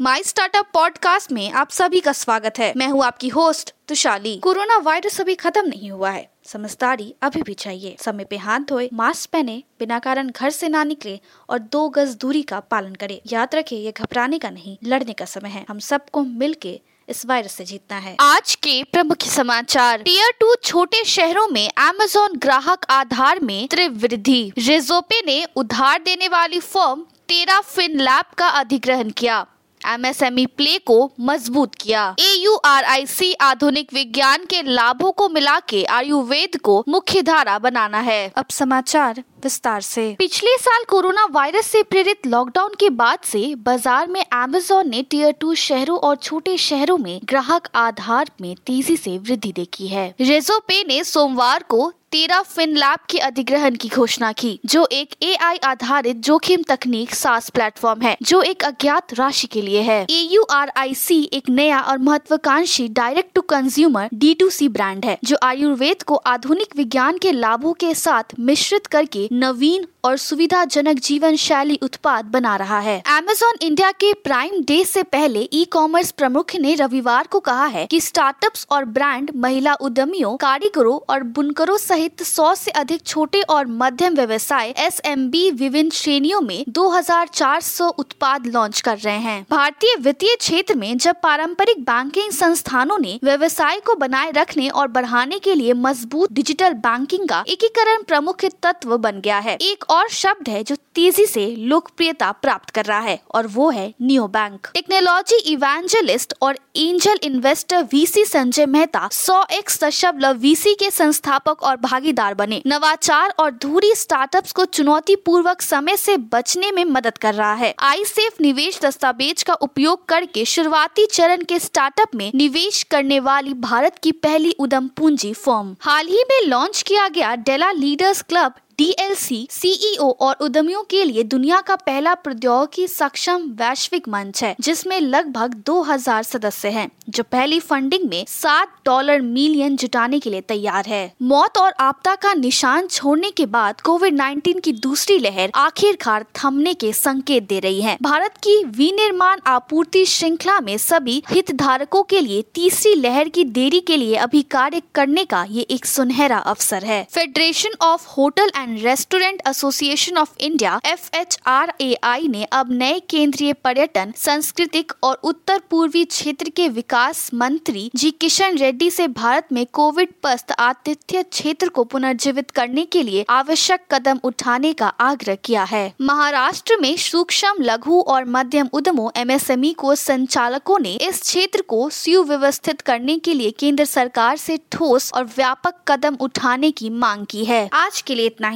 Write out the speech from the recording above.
My startup podcast में आप सभी का स्वागत है। मैं हूँ आपकी होस्ट तुशाली। कोरोना वायरस अभी खत्म नहीं हुआ है। समझदारी अभी भी चाहिए। समय पे हाथ धोए मास्क पहने, बिना कारण घर से ना निकले और दो गज दूरी का पालन करें। याद रखें, ये घबराने का नहीं, लड़ने का समय है। हम सबको मिल के इस वायरस से जीतना है। आज के प्रमुख समाचार। टीयर टू छोटे शहरों में अमेजोन ग्राहक आधार में त्रिवृद्धि। वृद्धि रिजोपे ने उधार देने वाली फर्म तेरा फिन लैब का अधिग्रहण किया। एमएसएमई प्ले को मज़बूत किया। ए यू आर आई सी आधुनिक विज्ञान के लाभों को मिला के आयुर्वेद को मुख्य धारा बनाना है। अब समाचार विस्तार से। पिछले साल कोरोना वायरस से प्रेरित लॉकडाउन के बाद से बाज़ार में अमेजोन ने टीयर टू शहरों और छोटे शहरों में ग्राहक आधार में तेज़ी से वृद्धि देखी है। रेजो पे ने सोमवार को तेरा फिन लैब के अधिग्रहण की घोषणा की, जो एक एआई आधारित जोखिम तकनीक सास प्लेटफॉर्म है, जो एक अज्ञात राशि के लिए है। ए यू आर आई सी एक नया और महत्वाकांक्षी direct to consumer D brand है, जो आयुर्वेद को आधुनिक विज्ञान के लाभों के साथ मिश्रित करके नवीन और सुविधाजनक जीवन शैली उत्पाद बना रहा है। अमेजोन इंडिया के प्राइम डे से पहले ई कॉमर्स प्रमुख ने रविवार को कहा है कि स्टार्टअप्स और ब्रांड महिला उद्यमियों, कारीगरों और बुनकरों सहित 100 से अधिक छोटे और मध्यम व्यवसाय एसएमबी विभिन्न श्रेणियों में 2400 उत्पाद लॉन्च कर रहे हैं। भारतीय वित्तीय क्षेत्र में जब पारंपरिक बैंकिंग संस्थानों ने व्यवसाय को बनाए रखने और बढ़ाने के लिए मज़बूत डिजिटल बैंकिंग का एकीकरण प्रमुख तत्व बन गया है, एक और शब्द है जो तेज़ी से लोकप्रियता प्राप्त कर रहा है, और वो है नियो बैंक टेक्नोलॉजी इवेंजलिस्ट और angel investor VC Sanjay Mehta सौ एक्स दशमलव वीसी के संस्थापक और भागीदार बने। नवाचार और धूरी स्टार्टअप्स को चुनौती पूर्वक समय से बचने में मदद कर रहा है। आई सेफ़ निवेश दस्तावेज़ का उपयोग करके शुरुआती चरण के स्टार्टअप में निवेश करने वाली भारत की पहली उदम पूंजी फर्म। हाल ही में लॉन्च किया गया Della leaders club DLC CEO और उद्यमियों के लिए दुनिया का पहला प्रौद्योगिकी सक्षम वैश्विक मंच है जिसमें लगभग 2000 सदस्य हैं, जो पहली फंडिंग में 7 डॉलर मिलियन जुटाने के लिए तैयार है। मौत और आपदा का निशान छोड़ने के बाद कोविड 19 की दूसरी लहर आखिरकार थमने के संकेत दे रही है। भारत की विनिर्माण आपूर्ति श्रृंखला में सभी हितधारकों के लिए तीसरी लहर की देरी के लिए अभी कार्य करने का ये एक सुनहरा अवसर है। Federation of hotel and and restaurant association of India F H R A I ने अब नए केंद्रीय पर्यटन, सांस्कृतिक और उत्तर पूर्वी क्षेत्र के विकास मंत्री जी किशन रेड्डी से भारत में कोविड पस्त आतिथ्य क्षेत्र को पुनर्जीवित करने के लिए आवश्यक कदम उठाने का आग्रह किया है। महाराष्ट्र में सूक्ष्म, लघु और मध्यम उद्यमों, एमएसएमई को संचालकों ने इस क्षेत्र को सुव्यवस्थित करने के लिए केंद्र सरकार से ठोस और व्यापक कदम उठाने की मांग की है। आज के लिए इतना ही।